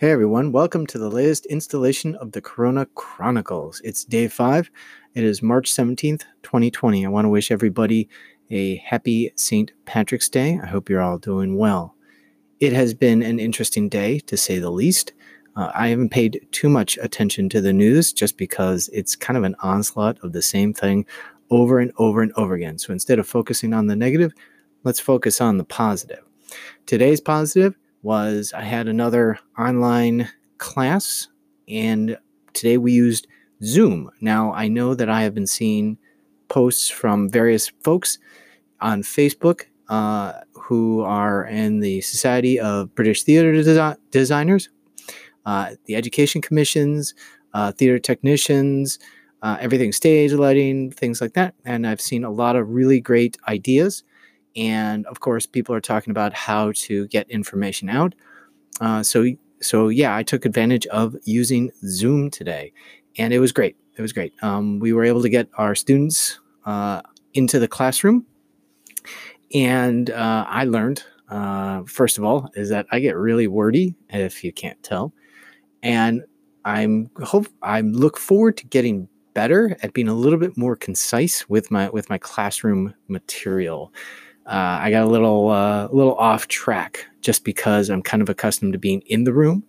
Hey everyone, welcome to the latest installation of the Corona Chronicles. It's day five. It is March 17th, 2020. I want to wish everybody a happy St. Patrick's Day. I hope you're all doing well. It has been an interesting day, to say the least. Uh, I haven't paid too much attention to the news just because it's kind of an onslaught of the same thing over and over and over again. So instead of focusing on the negative, let's focus on the positive. Today's positive was I had another online class, and today we used Zoom. Now, I know that I have been seeing posts from various folks on Facebook uh, who are in the Society of British Theatre Desi- Designers, uh, the Education Commissions, uh, theater technicians, uh, everything stage lighting, things like that. And I've seen a lot of really great ideas and of course people are talking about how to get information out. Uh, so so yeah i took advantage of using zoom today and it was great. It was great. Um, we were able to get our students uh, into the classroom. And uh, i learned uh, first of all is that i get really wordy if you can't tell. And i'm hope i look forward to getting better at being a little bit more concise with my with my classroom material uh, I got a little uh, little off track just because I'm kind of accustomed to being in the room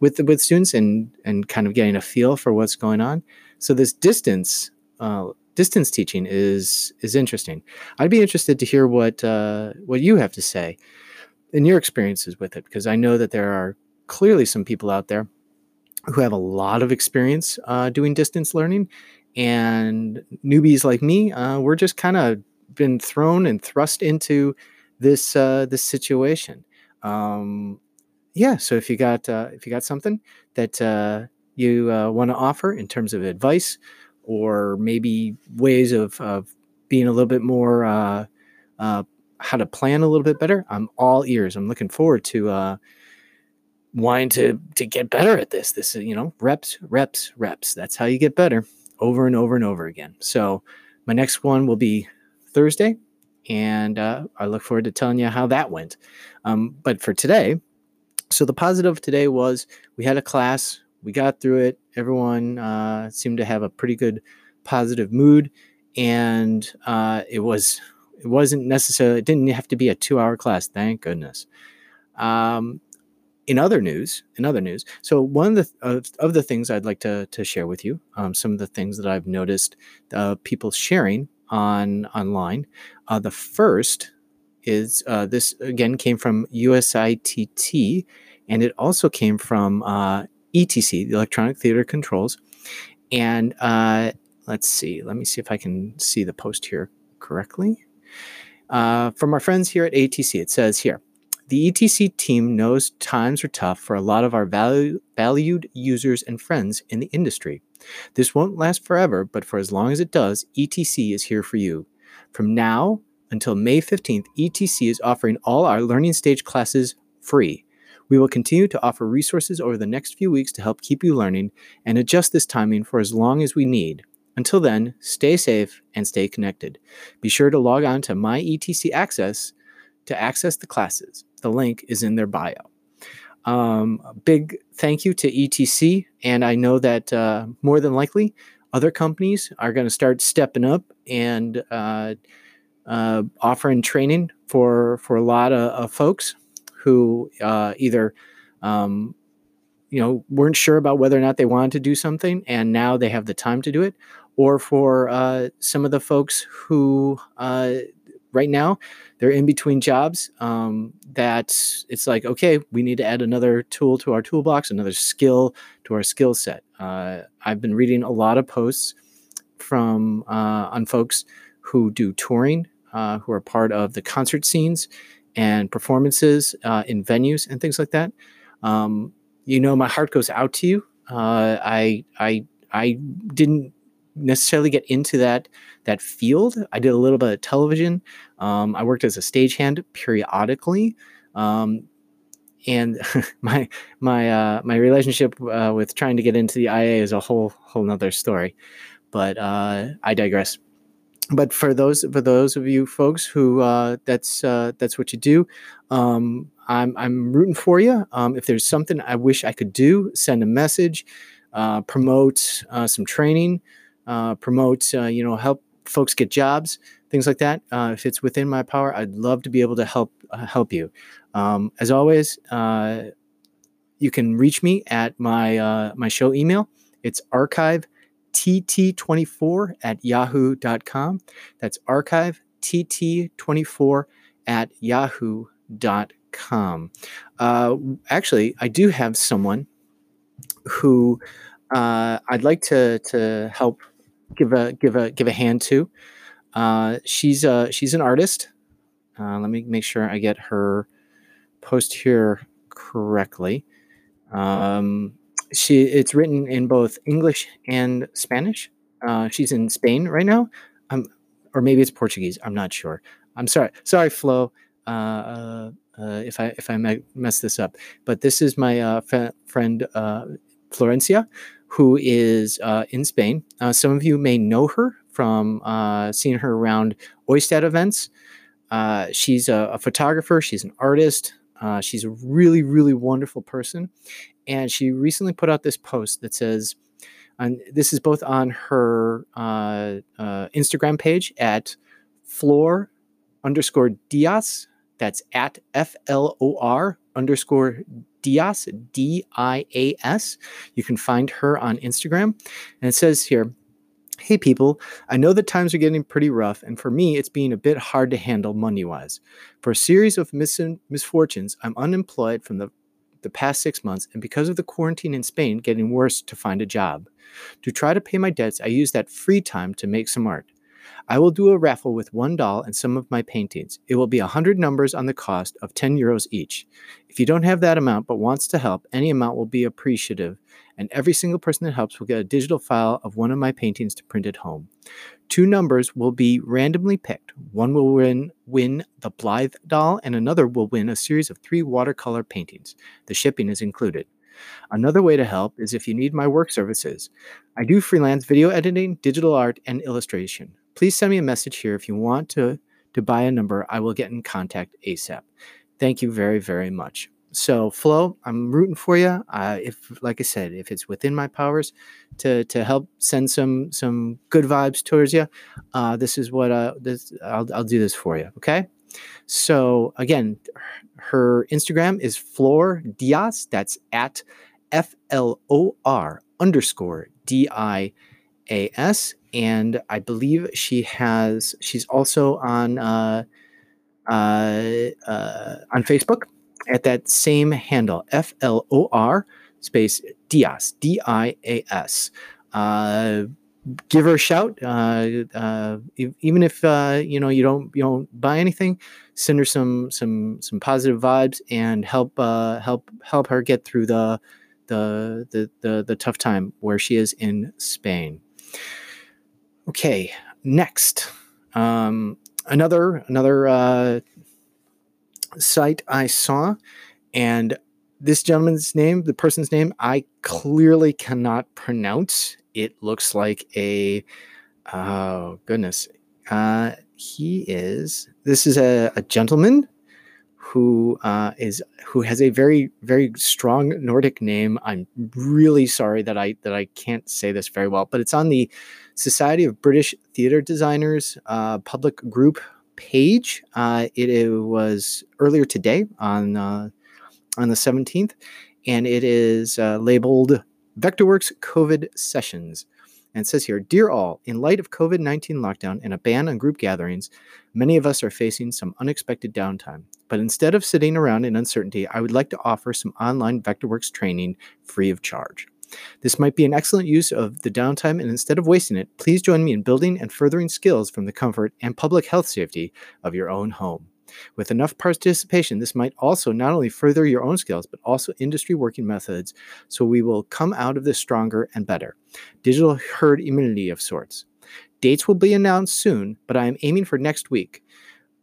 with the, with students and and kind of getting a feel for what's going on. So this distance uh, distance teaching is is interesting. I'd be interested to hear what uh, what you have to say in your experiences with it because I know that there are clearly some people out there who have a lot of experience uh, doing distance learning, and newbies like me, uh, we're just kind of been thrown and thrust into this uh, this situation. Um, yeah, so if you got uh, if you got something that uh, you uh, want to offer in terms of advice or maybe ways of, of being a little bit more uh, uh, how to plan a little bit better, I'm all ears. I'm looking forward to wanting to to get better at this. This is you know reps, reps, reps. That's how you get better over and over and over again. So my next one will be Thursday, and uh, I look forward to telling you how that went. Um, but for today, so the positive today was we had a class, we got through it. Everyone uh, seemed to have a pretty good positive mood, and uh, it was it wasn't necessarily it didn't have to be a two hour class. Thank goodness. Um, in other news, in other news, so one of the of, of the things I'd like to to share with you, um, some of the things that I've noticed uh, people sharing on online. Uh, the first is uh, this again came from USITT, and it also came from uh, ETC, the Electronic Theater Controls. And uh, let's see, let me see if I can see the post here correctly. Uh, from our friends here at ATC, it says here the ETC team knows times are tough for a lot of our value, valued users and friends in the industry. This won't last forever, but for as long as it does, ETC is here for you. From now until May 15th, ETC is offering all our learning stage classes free. We will continue to offer resources over the next few weeks to help keep you learning and adjust this timing for as long as we need. Until then, stay safe and stay connected. Be sure to log on to My ETC Access to access the classes. The link is in their bio. Um, big thank you to ETC, and I know that uh, more than likely other companies are going to start stepping up and uh, uh, offering training for for a lot of, of folks who uh, either um, you know weren't sure about whether or not they wanted to do something, and now they have the time to do it, or for uh, some of the folks who uh, right now they're in between jobs um, that it's like okay we need to add another tool to our toolbox another skill to our skill set uh, i've been reading a lot of posts from uh, on folks who do touring uh, who are part of the concert scenes and performances uh, in venues and things like that um, you know my heart goes out to you uh, i i i didn't necessarily get into that that field. I did a little bit of television. Um, I worked as a stagehand periodically, um, and my my uh, my relationship uh, with trying to get into the IA is a whole whole nother story. But uh, I digress. But for those for those of you folks who uh, that's uh, that's what you do, um, I'm I'm rooting for you. Um, if there's something I wish I could do, send a message, uh, promote some training, promote you know help folks get jobs, things like that. Uh, if it's within my power, I'd love to be able to help uh, help you. Um, as always, you can reach me at my my show email. It's archive tt24 at yahoo.com. That's archive tt24 at yahoo.com. Uh, actually, I do have someone who uh, I'd like to to help give a give a give a hand to. Uh, she's a she's an artist. Uh, let me make sure I get her post here correctly. Um, she it's written in both English and Spanish. Uh, she's in Spain right now. Um, or maybe it's Portuguese. I'm not sure. I'm sorry. Sorry, Flo. Uh, uh, uh if I if I mess this up, but this is my uh, friend uh, Florencia, who is in Spain. some of you may know her from seeing her around Oistad events. she's a, a, photographer. She's an artist. she's a really, really wonderful person, and she recently put out this post that says, and this is both on her uh, uh, Instagram page at Flor underscore Dias. That's at F L O R underscore Dias, D I A S. You can find her on Instagram. And it says here, Hey people, I know that times are getting pretty rough, and for me, it's being a bit hard to handle money wise. For a series of mis- misfortunes, I'm unemployed from the the past six months, and because of the quarantine in Spain, getting worse to find a job. To try to pay my debts, I use that free time to make some art. I will do a raffle with one doll and some of my paintings. It will be 100 numbers on the cost of 10 euros each. If you don't have that amount but wants to help, any amount will be appreciative, and every single person that helps will get a digital file of one of my paintings to print at home. Two numbers will be randomly picked. One will win, win the Blythe doll, and another will win a series of three watercolor paintings. The shipping is included. Another way to help is if you need my work services. I do freelance video editing, digital art, and illustration. Please send me a message here if you want to, to buy a number. I will get in contact ASAP. Thank you very, very much. So, Flo, I'm rooting for you. Uh, if, like I said, if it's within my powers to to help send some some good vibes towards you, uh, this is what uh, this I'll I'll do this for you. Okay. So again, her Instagram is Flor Dias. That's at F L O R underscore D I A S. And I believe she has, she's also on, uh, uh, uh, on Facebook at that same handle, F L O R space Dias, D I A S. Uh, give her a shout. Uh, uh, even if uh, you know you don't you don't buy anything, send her some some some positive vibes and help uh, help help her get through the, the the the the tough time where she is in Spain. Okay, next, um, another another uh, site I saw, and this gentleman's name, the person's name, I clearly cannot pronounce. It looks like a oh goodness. Uh, he is this is a, a gentleman who uh, is who has a very very strong Nordic name. I'm really sorry that I that I can't say this very well, but it's on the Society of British Theatre Designers uh, public group page. Uh, it, it, was earlier today on uh, on the 17th, and it is uh, labeled Vectorworks COVID sessions. And says here Dear all, in light of COVID 19 lockdown and a ban on group gatherings, many of us are facing some unexpected downtime. But instead of sitting around in uncertainty, I would like to offer some online Vectorworks training free of charge. This might be an excellent use of the downtime, and instead of wasting it, please join me in building and furthering skills from the comfort and public health safety of your own home. With enough participation, this might also not only further your own skills, but also industry working methods, so we will come out of this stronger and better. Digital herd immunity of sorts. Dates will be announced soon, but I am aiming for next week.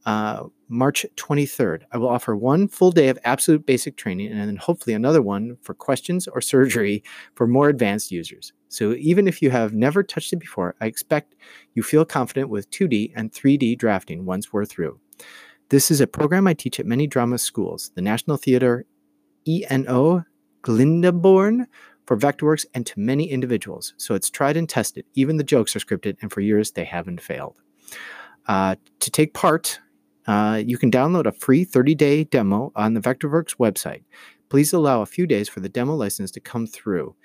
Uh, March 23rd. I will offer one full day of absolute basic training and then hopefully another one for questions or surgery for more advanced users. So even if you have never touched it before, I expect you feel confident with 2D and 3D drafting once we're through. This is a program I teach at many drama schools, the National Theater ENO Glyndebourne for Vectorworks and to many individuals. So it's tried and tested. Even the jokes are scripted, and for years they haven't failed. Uh, to take part, uh, you can download a free 30 day demo on the Vectorworks website. Please allow a few days for the demo license to come through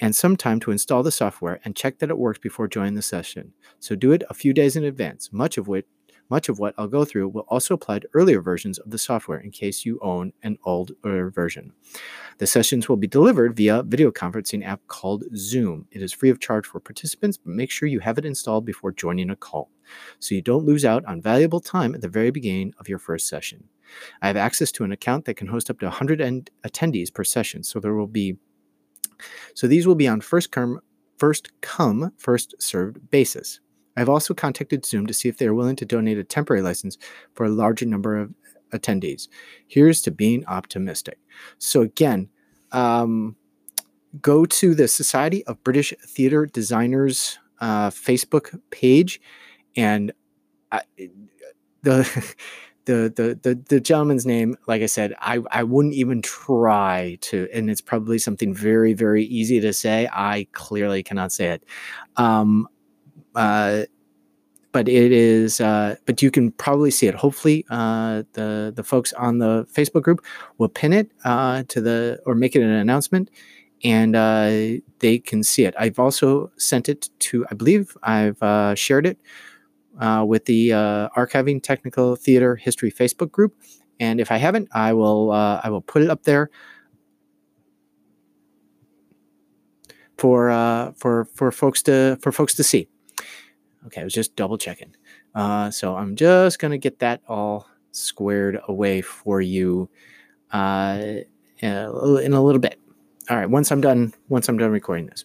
and some time to install the software and check that it works before joining the session. So do it a few days in advance, much of which much of what I'll go through will also apply to earlier versions of the software in case you own an older version. The sessions will be delivered via video conferencing app called Zoom. It is free of charge for participants, but make sure you have it installed before joining a call so you don't lose out on valuable time at the very beginning of your first session. I have access to an account that can host up to 100 attendees per session, so there will be so these will be on first come first come first served basis. I've also contacted Zoom to see if they are willing to donate a temporary license for a larger number of attendees. Here's to being optimistic. So, again, um, go to the Society of British Theatre Designers uh, Facebook page, and I, the. The, the the the gentleman's name, like I said, I, I wouldn't even try to, and it's probably something very very easy to say. I clearly cannot say it. Um, uh, but it is uh, but you can probably see it. Hopefully uh, the the folks on the facebook group will pin it uh, to the or make it an announcement and uh, they can see it. I've also sent it to i believe i've uh, shared it with the archiving technical theater history facebook group and if i haven't i will i will put it up there for for for folks to for folks to see Okay, I was just double checking. Uh, so I'm just going to get that all squared away for you uh, in a little bit. All right, once I'm done, once I'm done recording this.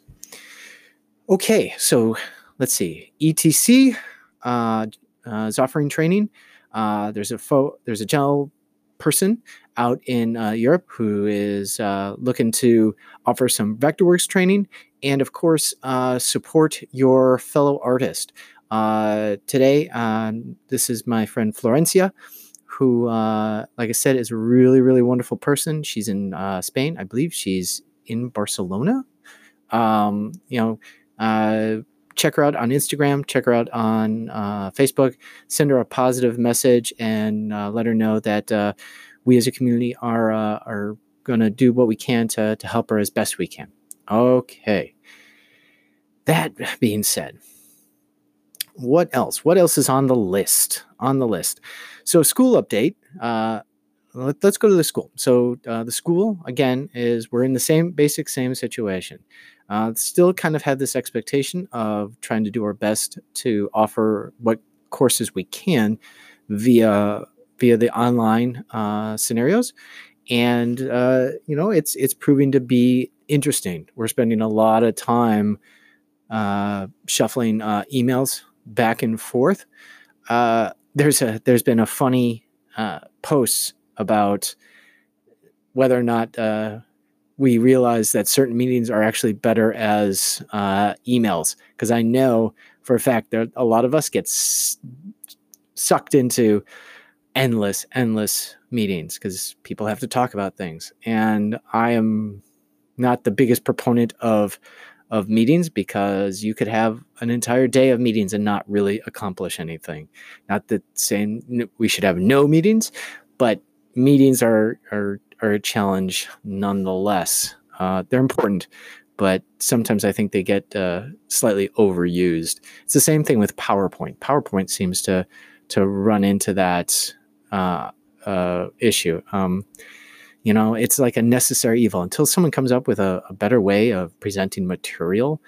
Okay, so let's see. ETC uh, uh, is offering training. Uh, there's a fo- there's a gel person out in uh, Europe who is uh, looking to offer some Vectorworks training and, of course, uh, support your fellow artist. Uh, today, um, this is my friend Florencia, who, uh, like I said, is a really, really wonderful person. She's in uh, Spain. I believe she's in Barcelona. Um, you know, check her out on Instagram, check her out on uh, Facebook, send her a positive message, and uh, let her know that uh, we as a community are are going to do what we can to to help her as best we can. Okay. That being said, what else? What else is on the list? On the list. So, school update. Uh, let, us go to the school. So, uh, the school, again, is we're in the same basic, same situation. Uh, still kind of had this expectation of trying to do our best to offer what courses we can via via the online uh, scenarios and uh, you know it's it's proving to be interesting. We're spending a lot of time uh, shuffling uh, emails back and forth. Uh, there's a there's been a funny uh, post about whether or not uh, we realize that certain meetings are actually better as uh, emails because I know for a fact that a lot of us get s- sucked into endless endless meetings because people have to talk about things and I am not the biggest proponent of of meetings because you could have an entire day of meetings and not really accomplish anything. Not that saying we should have no meetings, but meetings are are are a challenge nonetheless. Uh, they're important, but sometimes I think they get uh, slightly overused. It's the same thing with PowerPoint. PowerPoint seems to to run into that uh, uh issue. Um, you know, it's like a necessary evil until someone comes up with a, a better way of presenting material.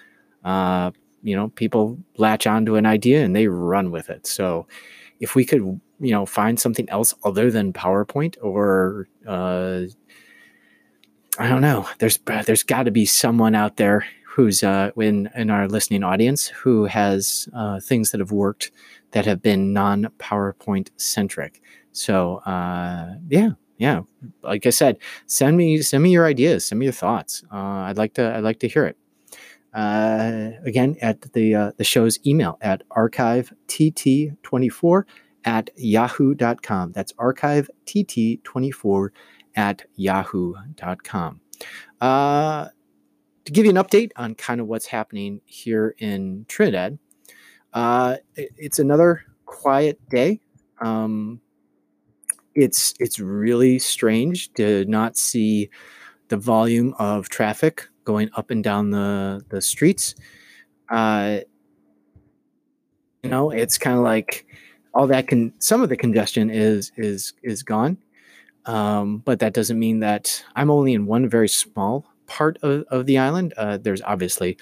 Uh, you know, people latch onto an idea and they run with it. So, if we could, you know, find something else other than PowerPoint or uh, I don't know, there's there's got to be someone out there who's uh, in in our listening audience who has uh, things that have worked that have been non PowerPoint centric. So uh, yeah, yeah, like I said, send me send me your ideas, send me your thoughts. Uh, I'd like to I'd like to hear it. Uh, again, at the uh, the show's email at archivet24 at yahoo.com. That's archivet24 at yahoo.com. Uh, to give you an update on kind of what's happening here in Trinidad, uh, it's another quiet day. Um, it's it's really strange to not see the volume of traffic going up and down the the streets. Uh, you know, it's kind of like all that can some of the congestion is is is gone, um, but that doesn't mean that I'm only in one very small part of, of the island. Uh, there's obviously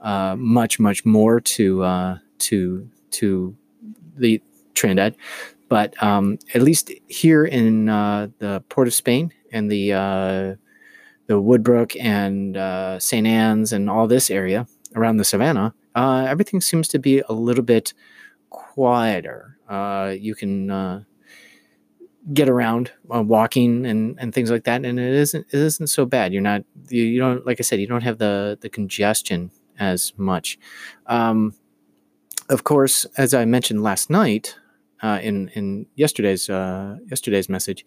uh, much much more to uh, to to the Trinidad, but um, at least here in uh, the Port of Spain and the uh, the Woodbrook and uh, St. Ann's and all this area around the Savannah, uh, everything seems to be a little bit quieter. Uh, you can uh, get around walking and, and things like that, and it isn't it isn't so bad. You're not you, you don't like I said you don't have the the congestion as much. Um, of course, as I mentioned last night, uh, in in yesterday's uh, yesterday's message,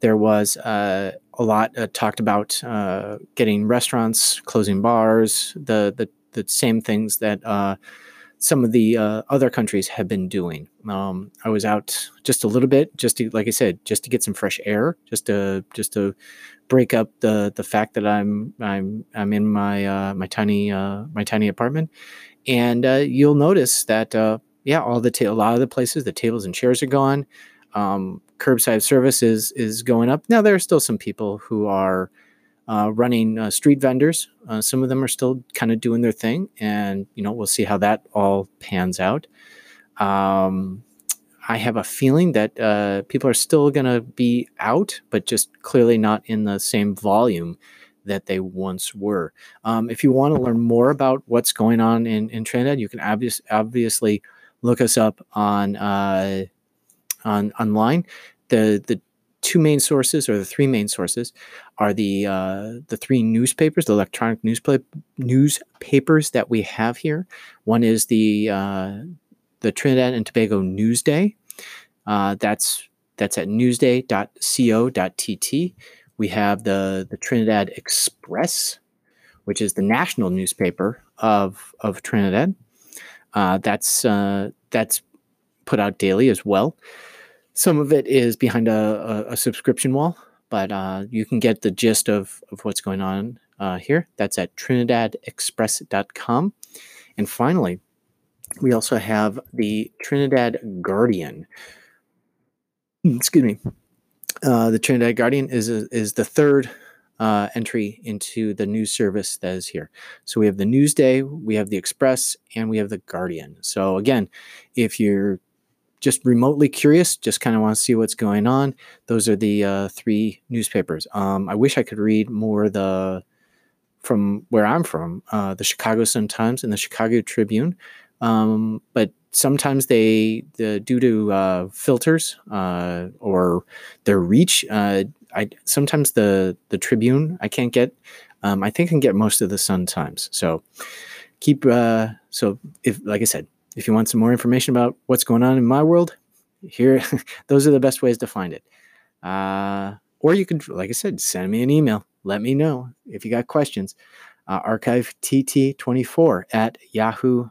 there was uh, a lot uh, talked about uh, getting restaurants, closing bars, the the the same things that uh, some of the other countries have been doing. Um, I was out just a little bit, just to like I said, just to get some fresh air, just to just to break up the the fact that I'm I'm I'm in my my tiny my tiny apartment, and you'll notice that yeah, all the ta- a lot of the places the tables and chairs are gone. Um, curbside service is is going up. Now there are still some people who are uh, running uh, street vendors. Uh, some of them are still kind of doing their thing, and you know we'll see how that all pans out. Um, I have a feeling that uh, people are still going to be out, but just clearly not in the same volume that they once were. Um, if you want to learn more about what's going on in, in Trinidad, you can obvious, obviously look us up on uh, on online. The the two main sources or the three main sources are the uh, the three newspapers, the electronic newspaper newspapers that we have here. One is the uh, the Trinidad and Tobago Newsday. Uh, that's that's at newsday.co.tt. We have the the Trinidad Express, which is the national newspaper of of Trinidad. Uh, that's uh, that's put out daily as well. Some of it is behind a, a, a subscription wall, but uh, you can get the gist of, of what's going on uh, here. That's at trinidadexpress.com. And finally, we also have the Trinidad Guardian. Excuse me. Uh, the Trinidad Guardian is is the third uh, entry into the news service that is here. So we have the Newsday, we have the Express, and we have the Guardian. So again, if you're just remotely curious, just kind of want to see what's going on, those are the uh, three newspapers. Um, I wish I could read more the from where I'm from, uh, the Chicago Sun Times and the Chicago Tribune, um, but sometimes they, the, due to uh, filters uh, or their reach, uh, I sometimes the the Tribune I can't get. Um, I think I can get most of the Sun Times. So keep uh, so if like I said, if you want some more information about what's going on in my world, here those are the best ways to find it. Uh, or you can, like I said, send me an email. Let me know if you got questions. Uh, archive tt24 at yahoo.com.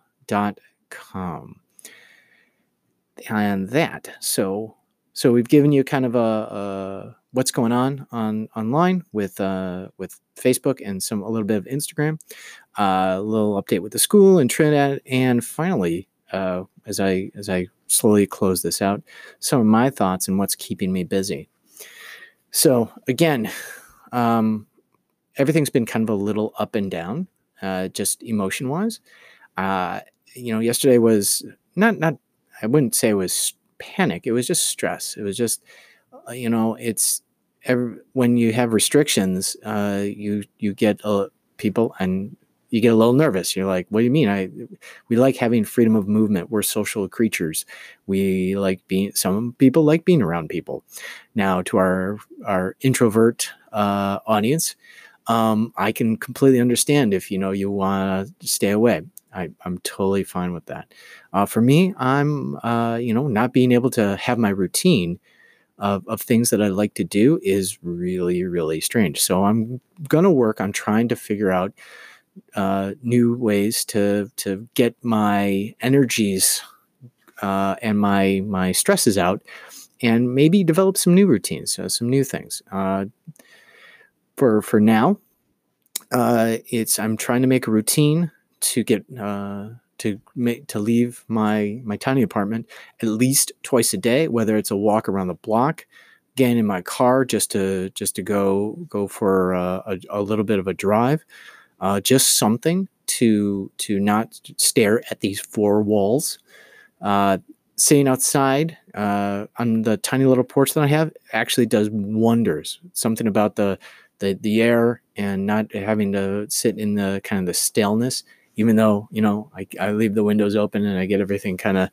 And that, so so we've given you kind of a, a what's going on on online with uh, with Facebook and some a little bit of Instagram, uh, a little update with the school in Trinidad, and finally, uh, as I as I slowly close this out, some of my thoughts and what's keeping me busy. So again, um, everything's been kind of a little up and down, uh, just emotion wise. Uh, you know, yesterday was not not I wouldn't say it was panic. It was just stress. It was just you know, it's every, when you have restrictions, uh, you you get uh, people and you get a little nervous. You're like, "What do you mean? I we like having freedom of movement. We're social creatures. We like being. Some people like being around people. Now, to our our introvert uh, audience, um, I can completely understand if you know you want to stay away. I, am totally fine with that. Uh, for me, I'm, uh, you know, not being able to have my routine of, of things that I like to do is really, really strange. So I'm going to work on trying to figure out uh, new ways to to get my energies uh, and my my stresses out, and maybe develop some new routines, uh, some new things. Uh, for for now, uh, it's I'm trying to make a routine to get uh, to make to leave my my tiny apartment at least twice a day, whether it's a walk around the block, again in my car just to just to go go for a, a, a little bit of a drive, uh, just something to to not stare at these four walls. Uh, sitting outside uh, on the tiny little porch that I have actually does wonders. Something about the the the air and not having to sit in the kind of the staleness even though you know I, I leave the windows open and I get everything kind of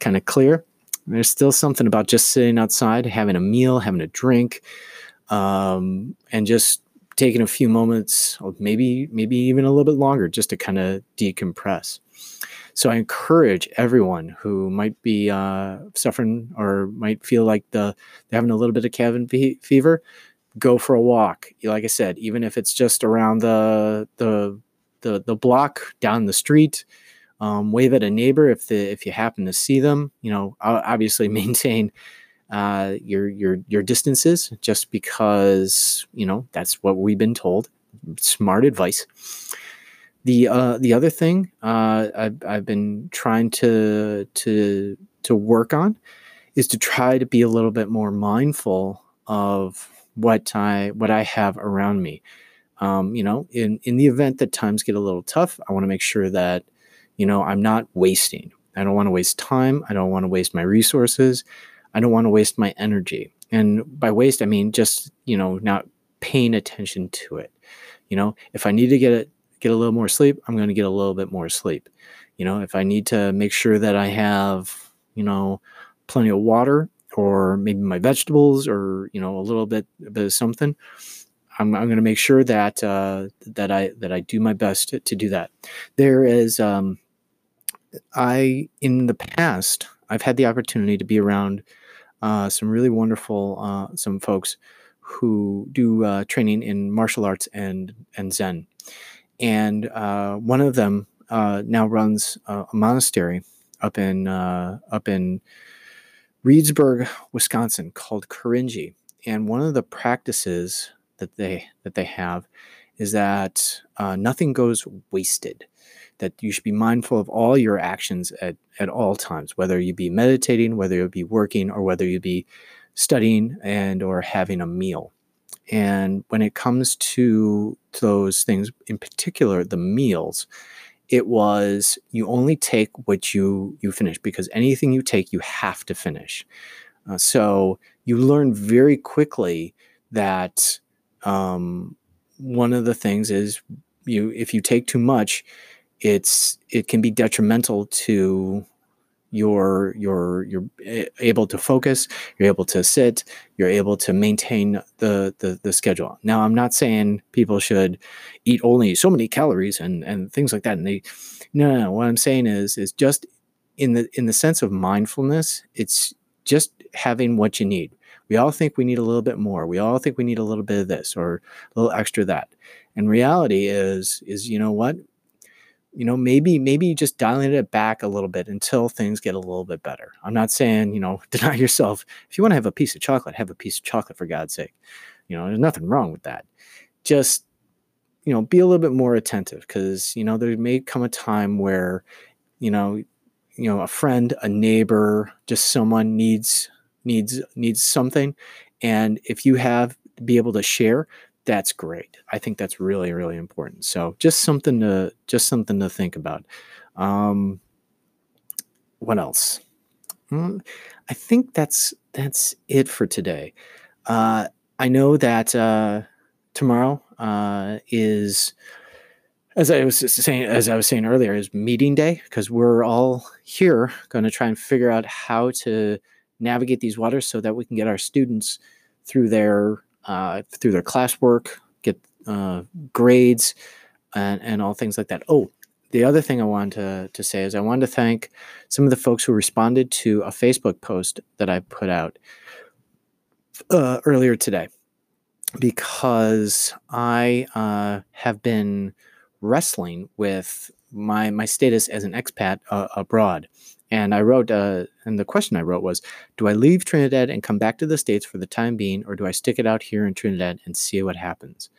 kind of clear. There's still something about just sitting outside, having a meal, having a drink, um, and just taking a few moments, maybe maybe even a little bit longer, just to kind of decompress. So I encourage everyone who might be uh, suffering or might feel like the they're having a little bit of cabin fever, go for a walk. Like I said, even if it's just around the the the the block down the street. Um, wave at a neighbor if the if you happen to see them. You know, obviously maintain uh, your your your distances, just because you know that's what we've been told. Smart advice. The uh, the other thing uh, I've, I've been trying to to to work on is to try to be a little bit more mindful of what I what I have around me um, you know, in in the event that times get a little tough, I want to make sure that, you know, I'm not wasting. I don't want to waste time. I don't want to waste my resources. I don't want to waste my energy. And by waste, I mean just you know not paying attention to it. You know, if I need to get a, get a little more sleep, I'm going to get a little bit more sleep. You know, if I need to make sure that I have you know plenty of water or maybe my vegetables or you know a little bit bit of something I'm, I'm going to make sure that uh, that I that I do my best to, to do that. There is um, I in the past I've had the opportunity to be around uh, some really wonderful uh, some folks who do uh, training in martial arts and and Zen, and uh, one of them uh, now runs a monastery up in up in Reedsburg, Wisconsin, called Korinji. And one of the practices that they that they have is that uh, nothing goes wasted. That you should be mindful of all your actions at, at all times, whether you be meditating, whether you be working, or whether you be studying and or having a meal. And when it comes to, those things, in particular the meals, it was you only take what you you finish because anything you take you have to finish. Uh, so you learn very quickly that um, one of the things is you if you take too much, it's it can be detrimental to your your you're able to focus you're able to sit you're able to maintain the, the the schedule now i'm not saying people should eat only so many calories and and things like that and they no no, no. what i'm saying is is just in the in the sense of mindfulness it's just having what you need we all think we need a little bit more. We all think we need a little bit of this or a little extra that. And reality is is you know what? You know, maybe maybe just dialing it back a little bit until things get a little bit better. I'm not saying, you know, deny yourself. If you want to have a piece of chocolate, have a piece of chocolate for God's sake. You know, there's nothing wrong with that. Just you know, be a little bit more attentive because, you know, there may come a time where, you know, you know, a friend, a neighbor, just someone needs needs needs something. And if you have be able to share that's great. I think that's really really important. So just something to just something to think about. Um what else? Mm, i think that's that's it for today. Uh i know that uh tomorrow uh is as I was saying, as I was saying earlier, is meeting day because we're all here going to try and figure out how to navigate these waters so that we can get our students through their uh, through their classwork, get uh, grades, and, and all things like that. Oh, the other thing I wanted to, to say is I wanted to thank some of the folks who responded to a Facebook post that I put out uh, earlier today because I uh, have been wrestling with my my status as an expat uh, abroad. And I wrote, uh, and the question I wrote was, do I leave Trinidad and come back to the States for the time being, or do I stick it out here in Trinidad and see what happens?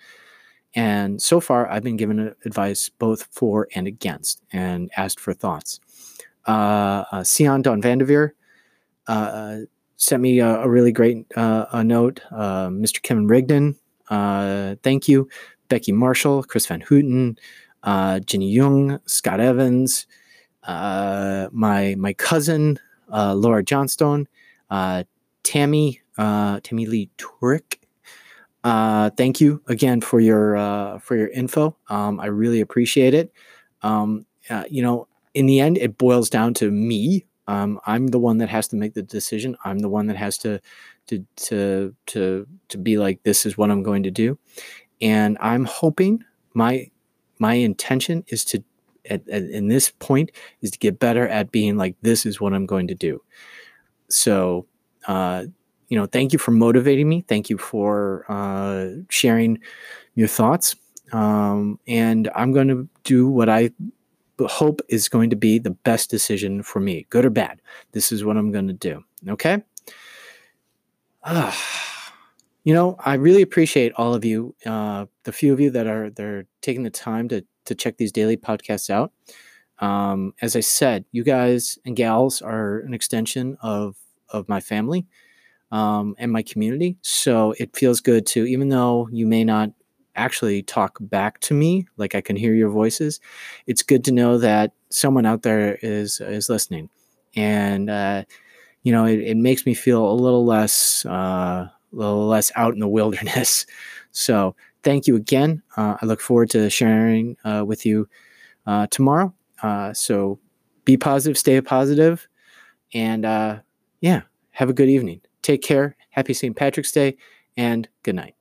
And so far, I've been given advice both for and against and asked for thoughts. Uh, uh, Sion Don Vanderveer uh, sent me a, a really great uh, a note. Uh, Mr. Kevin Rigdon, uh, thank you. Becky Marshall, Chris Van Houten, Jenny Young, Scott Evans, uh, my my cousin uh, Laura Johnstone, uh, Tammy uh, Tammy Lee Turek. Uh, thank you again for your for your info. Um, I really appreciate it. Um, you know, in the end, it boils down to me. Um, I'm the one that has to make the decision. I'm the one that has to to to to to be like, this is what I'm going to do, and I'm hoping my my intention is to at, at, in this point is to get better at being like this is what i'm going to do. So uh, you know thank you for motivating me. Thank you for uh, sharing your thoughts. Um, and i'm going to do what i hope is going to be the best decision for me good or bad. This is what i'm going to do okay? Uh, you know i really appreciate all of you uh, the few of you that are they're taking the time to to check these daily podcasts out. Um, as I said, you guys and gals are an extension of of my family um, and my community. So it feels good to, even though you may not actually talk back to me, like I can hear your voices. It's good to know that someone out there is is listening, and uh, you know it, it, makes me feel a little less uh, a little less out in the wilderness. So thank you again. Uh, I look forward to sharing uh, with you uh, tomorrow. So be positive, stay positive, and yeah, have a good evening. Take care. Happy St. Patrick's Day, and good night.